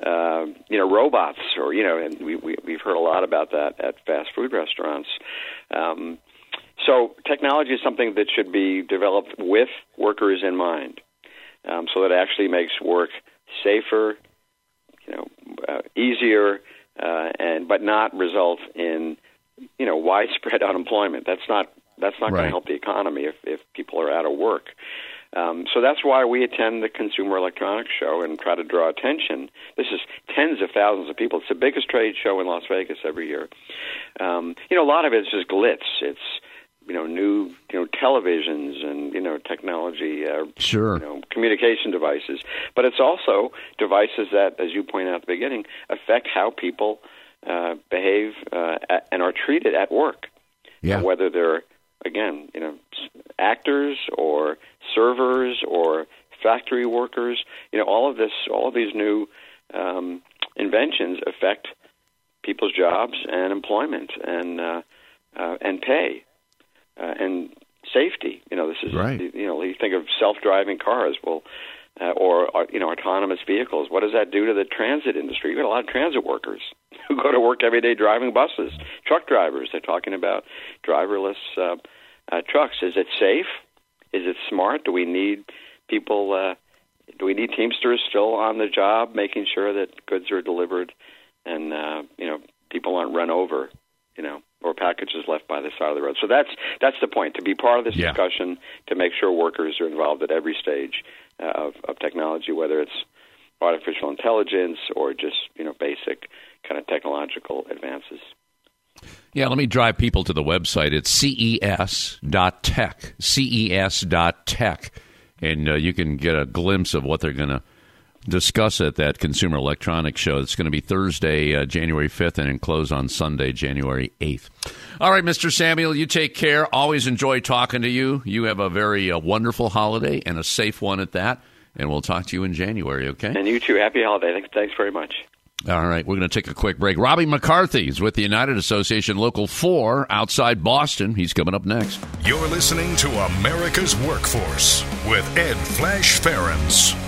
[SPEAKER 6] uh, you know robots or you know and we, we we've heard a lot about that at fast food restaurants. Um, so technology is something that should be developed with workers in mind, um, so that it actually makes work safer, you know, uh, easier, uh, and but not result in you know widespread unemployment. That's not that's not
[SPEAKER 2] right.
[SPEAKER 6] going to help the economy if if people are out of work. Um, so that's why we attend the Consumer Electronics Show and try to draw attention. This is tens of thousands of people. It's the biggest trade show in Las Vegas every year. Um, you know, a lot of it's just glitz. It's you know new you know televisions and you know technology uh,
[SPEAKER 2] sure.
[SPEAKER 6] you know communication devices. But it's also devices that as you point out at the beginning affect how people uh, behave uh, at, and are treated at work.
[SPEAKER 2] Yeah.
[SPEAKER 6] Uh, whether they're again you know actors or servers or factory workers you know all of this all of these new um, inventions affect people's jobs and employment and uh, uh, and pay uh, and safety. You know, this is
[SPEAKER 2] right.
[SPEAKER 6] You know, you think of self-driving cars. Well, uh, or uh, you know, autonomous vehicles. What does that do to the transit industry? You got a lot of transit workers who go to work every day driving buses. Truck drivers. They're talking about driverless uh, uh, trucks. Is it safe? Is it smart? Do we need people? Uh, do we need Teamsters still on the job, making sure that goods are delivered and uh, you know people aren't run over? You know, or packages left by the side of the road. So that's that's the point to be part of this
[SPEAKER 2] yeah.
[SPEAKER 6] discussion to make sure workers are involved at every stage uh, of, of technology, whether it's artificial intelligence or just you know basic kind of technological advances.
[SPEAKER 2] Yeah, let me drive people to the website. It's ces.tech, ces.tech, and uh, you can get a glimpse of what they're going to discuss at that Consumer Electronics Show. It's going to be Thursday, uh, January 5th, and then close on Sunday, January 8th. All right, Mr. Samuel, you take care. Always enjoy talking to you. You have a very uh, wonderful holiday and a safe one at that. And we'll talk to you in January, okay?
[SPEAKER 6] And you too. Happy holiday. Thanks, thanks very much.
[SPEAKER 2] All right, we're going to take a quick break. Robbie McCarthy is with the United Association Local 4 outside Boston. He's coming up next.
[SPEAKER 1] You're listening to America's Workforce with Ed Flash Ferenc.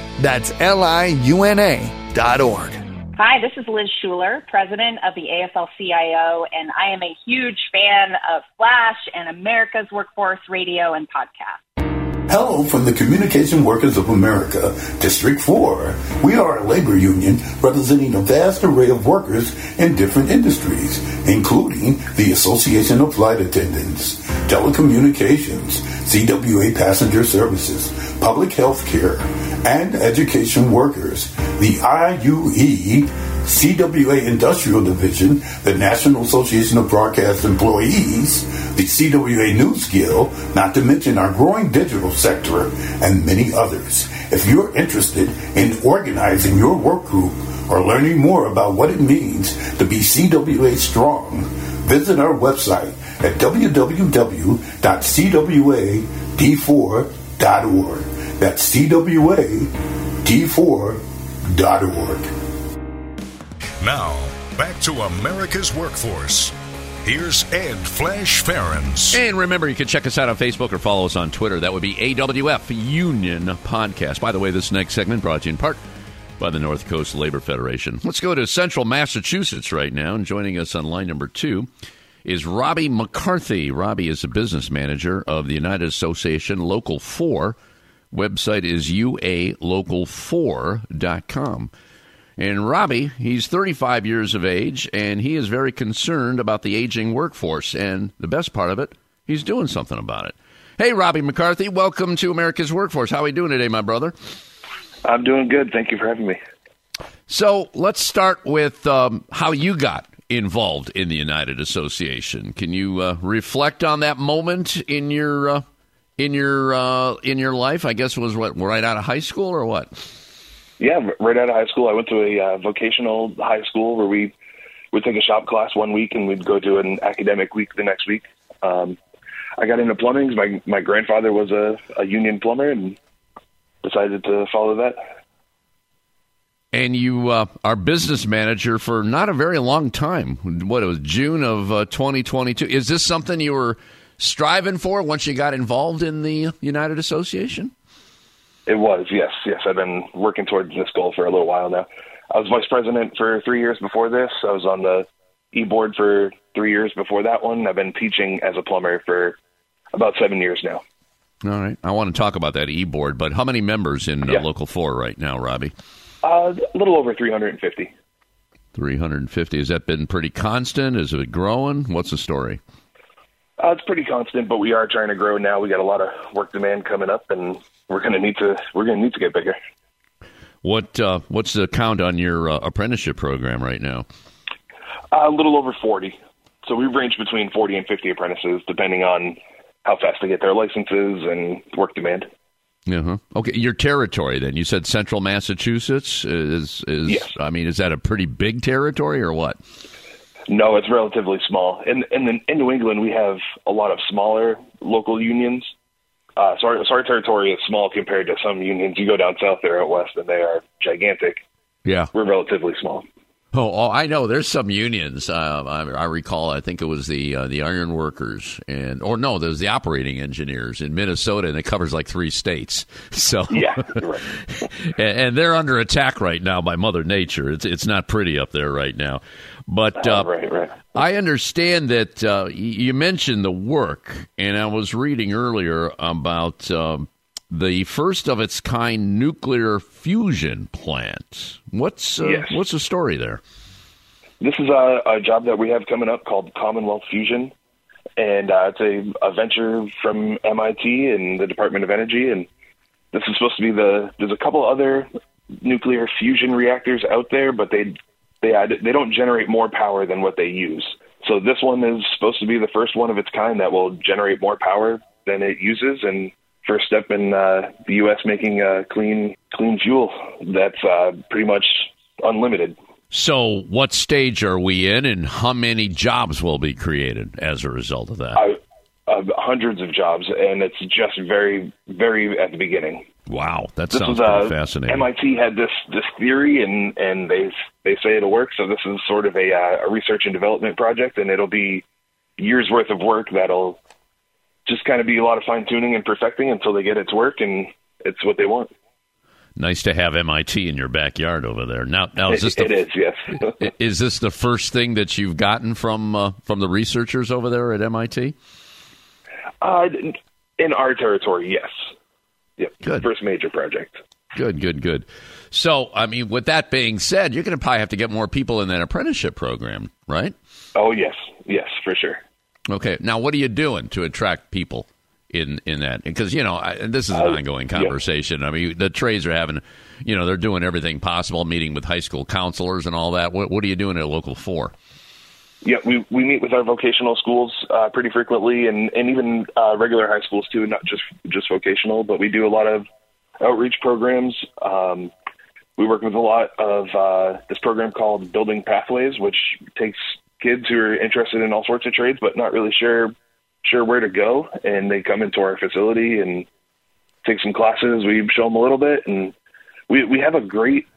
[SPEAKER 3] That's L I U N A dot org.
[SPEAKER 11] Hi, this is Liz Shuler, president of the AFL CIO, and I am a huge fan of Flash and America's Workforce Radio and podcast.
[SPEAKER 7] Hello from the Communication Workers of America, District 4. We are a labor union representing a vast array of workers in different industries, including the Association of Flight Attendants, Telecommunications, CWA Passenger Services, Public Health Care, and Education Workers, the IUE CWA Industrial Division, the National Association of Broadcast Employees, the CWA News Guild, not to mention our growing digital sector, and many others. If you're interested in organizing your work group or learning more about what it means to be CWA strong, visit our website at www.cwad4.org. That's cwad4.org.
[SPEAKER 1] Now, back to America's Workforce. Here's Ed Flash Ferenc.
[SPEAKER 2] And remember, you can check us out on Facebook or follow us on Twitter. That would be AWF Union Podcast. By the way, this next segment brought to you in part by the North Coast Labor Federation. Let's go to central Massachusetts right now. And joining us on line number two is Robbie McCarthy. Robbie is a business manager of the United Association Local 4. Website is ualocal4.com. And Robbie, he's 35 years of age, and he is very concerned about the aging workforce. And the best part of it, he's doing something about it. Hey, Robbie McCarthy, welcome to America's Workforce. How are we doing today, my brother?
[SPEAKER 12] I'm doing good. Thank you for having me.
[SPEAKER 2] So let's start with um, how you got involved in the United Association. Can you uh, reflect on that moment in your uh, in your uh, in your life? I guess it was what right out of high school or what?
[SPEAKER 12] Yeah, right out of high school, I went to a uh, vocational high school where we would take a shop class one week and we'd go to an academic week the next week. Um, I got into plumbing. My my grandfather was a, a union plumber and decided to follow that.
[SPEAKER 2] And you uh, are business manager for not a very long time. What it was June of uh, 2022. Is this something you were striving for once you got involved in the United Association?
[SPEAKER 12] It was, yes, yes. I've been working towards this goal for a little while now. I was vice president for three years before this. I was on the e board for three years before that one. I've been teaching as a plumber for about seven years now.
[SPEAKER 2] All right. I want to talk about that e board, but how many members in uh, Local 4 right now, Robbie?
[SPEAKER 12] Uh, a little over 350.
[SPEAKER 2] 350. Has that been pretty constant? Is it growing? What's the story?
[SPEAKER 12] Uh, it's pretty constant, but we are trying to grow now. We got a lot of work demand coming up, and we're going to need to we're going to need to get bigger.
[SPEAKER 2] What uh, what's the count on your uh, apprenticeship program right now?
[SPEAKER 12] A little over forty. So we range between forty and fifty apprentices, depending on how fast they get their licenses and work demand.
[SPEAKER 2] Uh-huh. Okay, your territory then. You said Central Massachusetts is is.
[SPEAKER 12] Yes.
[SPEAKER 2] I mean, is that a pretty big territory or what?
[SPEAKER 12] No, it's relatively small. In in, the, in New England, we have a lot of smaller local unions. Uh, so, our, so our territory is small compared to some unions. You go down south there out west, and they are gigantic.
[SPEAKER 2] Yeah,
[SPEAKER 12] we're relatively small.
[SPEAKER 2] Oh, oh, I know. There's some unions. Uh, I, I, recall. I think it was the uh, the iron workers, and or no, there's the operating engineers in Minnesota, and it covers like three states. So
[SPEAKER 12] yeah, right.
[SPEAKER 2] and, and, they're under attack right now by Mother Nature. It's it's not pretty up there right now. But
[SPEAKER 12] uh, right, right.
[SPEAKER 2] I understand that uh, you mentioned the work, and I was reading earlier about um, the first of its kind nuclear fusion plant. What's uh,
[SPEAKER 12] yes.
[SPEAKER 2] what's the story there?
[SPEAKER 12] This is a, a, job that we have coming up called Commonwealth Fusion, and uh, it's a, a venture from MIT and the Department of Energy, and this is supposed to be the. There's a couple other nuclear fusion reactors out there, but they they add, they don't generate more power than what they use. So this one is supposed to be the first one of its kind that will generate more power than it uses, and first step in uh, the U.S. making uh, clean clean fuel that's uh, pretty much unlimited.
[SPEAKER 2] So, what stage are we in, and how many jobs will be created as a result of that?
[SPEAKER 12] Uh, hundreds of jobs, and it's just very, very at the beginning.
[SPEAKER 2] Wow, that
[SPEAKER 12] this
[SPEAKER 2] sounds
[SPEAKER 12] was, uh,
[SPEAKER 2] fascinating.
[SPEAKER 12] MIT had this this theory, and and they they say it'll work. So this is sort of a uh, a research and development project, and it'll be years worth of work that'll just kind of be a lot of fine tuning and perfecting until they get it to work, and it's what they want.
[SPEAKER 2] Nice to have MIT in your backyard over there. Now, now is this the,
[SPEAKER 12] it is yes.
[SPEAKER 2] is this the first thing that you've gotten from uh, from the researchers over there at MIT?
[SPEAKER 12] Uh, in our territory, yes. Yep.
[SPEAKER 2] Good.
[SPEAKER 12] First major project.
[SPEAKER 2] Good, good, good. So, I mean, with that being said, you're going to probably have to get more people in that apprenticeship program, right?
[SPEAKER 12] Oh, yes. Yes, for sure.
[SPEAKER 2] Okay. Now, what are you doing to attract people in in that because you know I, this is an uh, ongoing conversation. Yeah. I mean, the trades are having, you know, they're doing everything possible, meeting with high school counselors and all that. What, what are you doing at Local Four?
[SPEAKER 12] Yeah, we we meet with our vocational schools uh, pretty frequently, and and even uh, regular high schools too, not just just vocational. But we do a lot of outreach programs. Um, we work with a lot of uh, this program called Building Pathways, which takes kids who are interested in all sorts of trades but not really sure sure where to go, and they come into our facility and take some classes. We show them a little bit, and we we have a great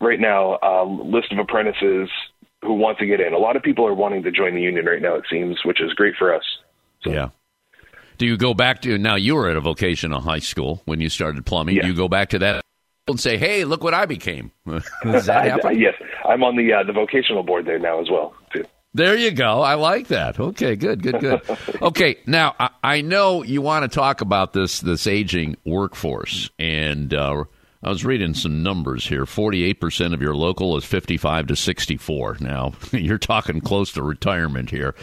[SPEAKER 12] right now um, list of apprentices who want to get in. A lot of people are wanting to join the union right now. It seems, which is great for us.
[SPEAKER 2] So. Yeah. Do you go back to now? You were at a vocational high school when you started plumbing. Yeah. Do you go back to that and say, "Hey, look what I became"? Does that happen?
[SPEAKER 12] yes, I'm on the uh, the vocational board there now as well.
[SPEAKER 2] There you go. I like that. Okay, good, good, good. okay, now I, I, know you want to talk about this this aging workforce, and uh, I was reading some numbers here. Forty-eight percent of your local is fifty-five to sixty-four. Now you're talking close to retirement here,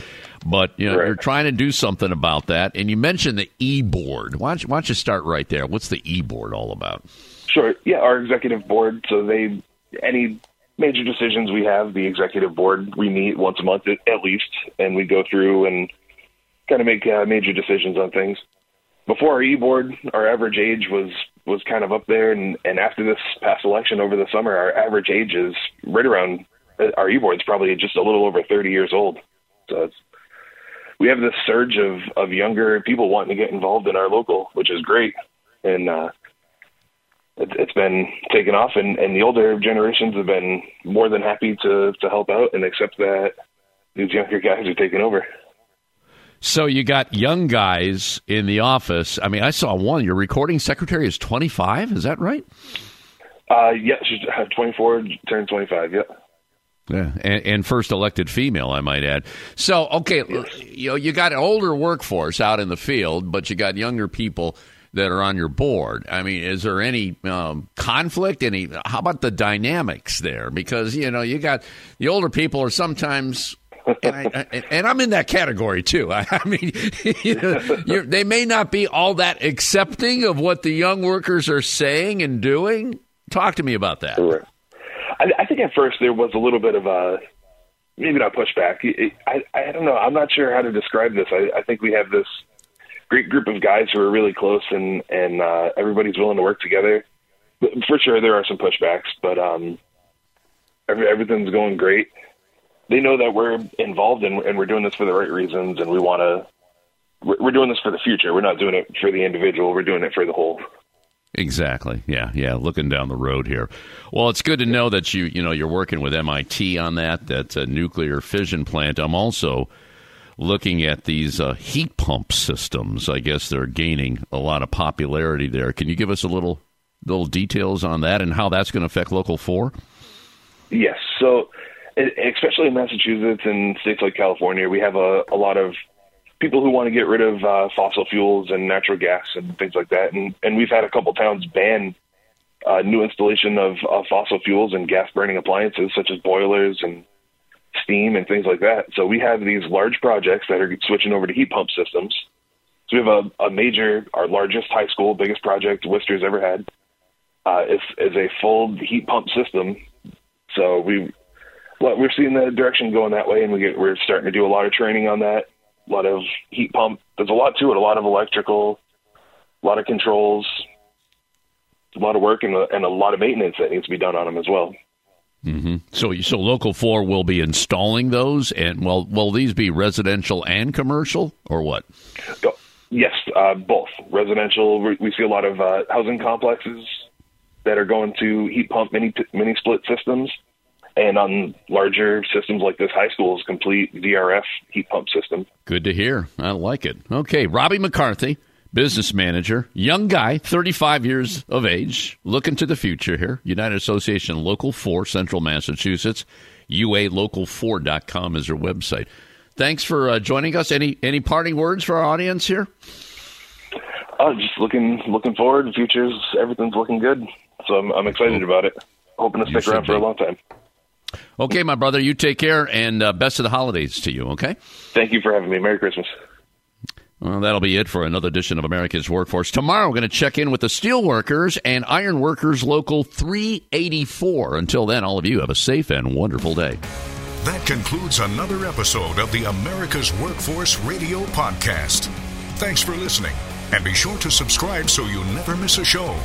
[SPEAKER 2] but you know right. you're trying to do something about that. And you mentioned the e board. Why, why don't you start right there? What's the e board all about?
[SPEAKER 12] Sure. Yeah, our executive board. So they any major decisions we have, the executive board, we meet once a month at, least, and we go through and kind of make uh, major decisions on things. Before our e-board, our average age was was kind of up there, and, and after this past election over the summer, our average age is right around our e-board's probably just a little over 30 years old. So it's, we have this surge of of younger people wanting to get involved in our local, which is great, and uh, it, it's been taken off, and, and the older generations have been more than happy to to help out and accept that these younger guys are taking over.
[SPEAKER 2] So you got young guys in the office. I mean, I saw one. Your recording secretary is twenty five. Is that right?
[SPEAKER 12] Uh, yeah, she's uh, twenty four, turned twenty five. Yeah.
[SPEAKER 2] Yeah, and, and, first elected female, I might add. So, okay, you know, you got an older workforce out in the field, but you got younger people that are on your board. I mean, is there any um, conflict? Any? How about the dynamics there? Because you know, you got the older people are sometimes. and, I, I'm in that category too. I, I mean, you know, they may not be all that accepting of what the young workers are saying and doing. Talk to me about that.
[SPEAKER 12] I, I think at first there was a little bit of a maybe not pushback. I, I don't know. I'm not sure how to describe this. I, I think we have this great group of guys who are really close and and uh, everybody's willing to work together. But for sure, there are some pushbacks, but um, every, everything's going great. They know that we're involved and, and we're doing this for the right reasons, and we want to. We're, doing this for the future. We're not doing it for the individual. We're doing it for the whole.
[SPEAKER 2] Exactly. Yeah, yeah. Looking down the road here. Well, it's good to know that you you know you're working with MIT on that. That's a nuclear fission plant. I'm also looking at these uh, heat pump systems. I guess they're gaining a lot of popularity there. Can you give us a little little details on that and how that's going to affect Local Four?
[SPEAKER 12] Yes. So, especially in Massachusetts and states like California, we have a, a lot of people who want to get rid of uh, fossil fuels and natural gas and things like that. And, and we've had a couple towns ban uh, new installation of, of fossil fuels and gas burning appliances such as boilers and steam and things like that. So we have these large projects that are switching over to heat pump systems. So we have a, a major, our largest high school, biggest project Worcester's ever had, uh, is, is a full heat pump system. So we, well, we're seeing the direction going that way, and we get, we're starting to do a lot of training on that. A lot of heat pump. There's a lot to it. A lot of electrical, a lot of controls, a lot of work, and a, and a lot of maintenance that needs to be done on them as well.
[SPEAKER 2] Mm-hmm. So, so local four will be installing those, and well, will these be residential and commercial, or what?
[SPEAKER 12] Yes, uh, both residential. We see a lot of uh, housing complexes that are going to heat pump mini mini split systems, and on larger systems like this high school's complete VRF heat pump system.
[SPEAKER 2] Good to hear. I like it. Okay, Robbie McCarthy business manager, young guy, 35 years of age, looking to the future here. United Association Local 4, Central Massachusetts. UALocal4.com is their website. Thanks for uh, joining us. Any any parting words for our audience here?
[SPEAKER 12] Oh, just looking looking forward. The future's everything's looking good, so I'm, I'm excited about it. Hoping to stick around for a long time.
[SPEAKER 2] Okay, my brother, you take care and uh, best of the holidays to you. Okay.
[SPEAKER 12] Thank you for having me. Merry Christmas.
[SPEAKER 2] Well, that'll be it for another edition of America's Workforce. Tomorrow, we're going to check in with the steelworkers and ironworkers local 384. Until then, all of you have a safe and wonderful day.
[SPEAKER 1] That concludes another episode of the America's Workforce Radio Podcast. Thanks for listening, and be sure to subscribe so you never miss a show.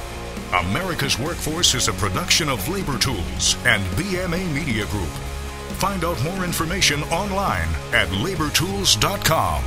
[SPEAKER 1] America's Workforce is a production of Labor Tools and BMA Media Group. Find out more information online at labortools.com.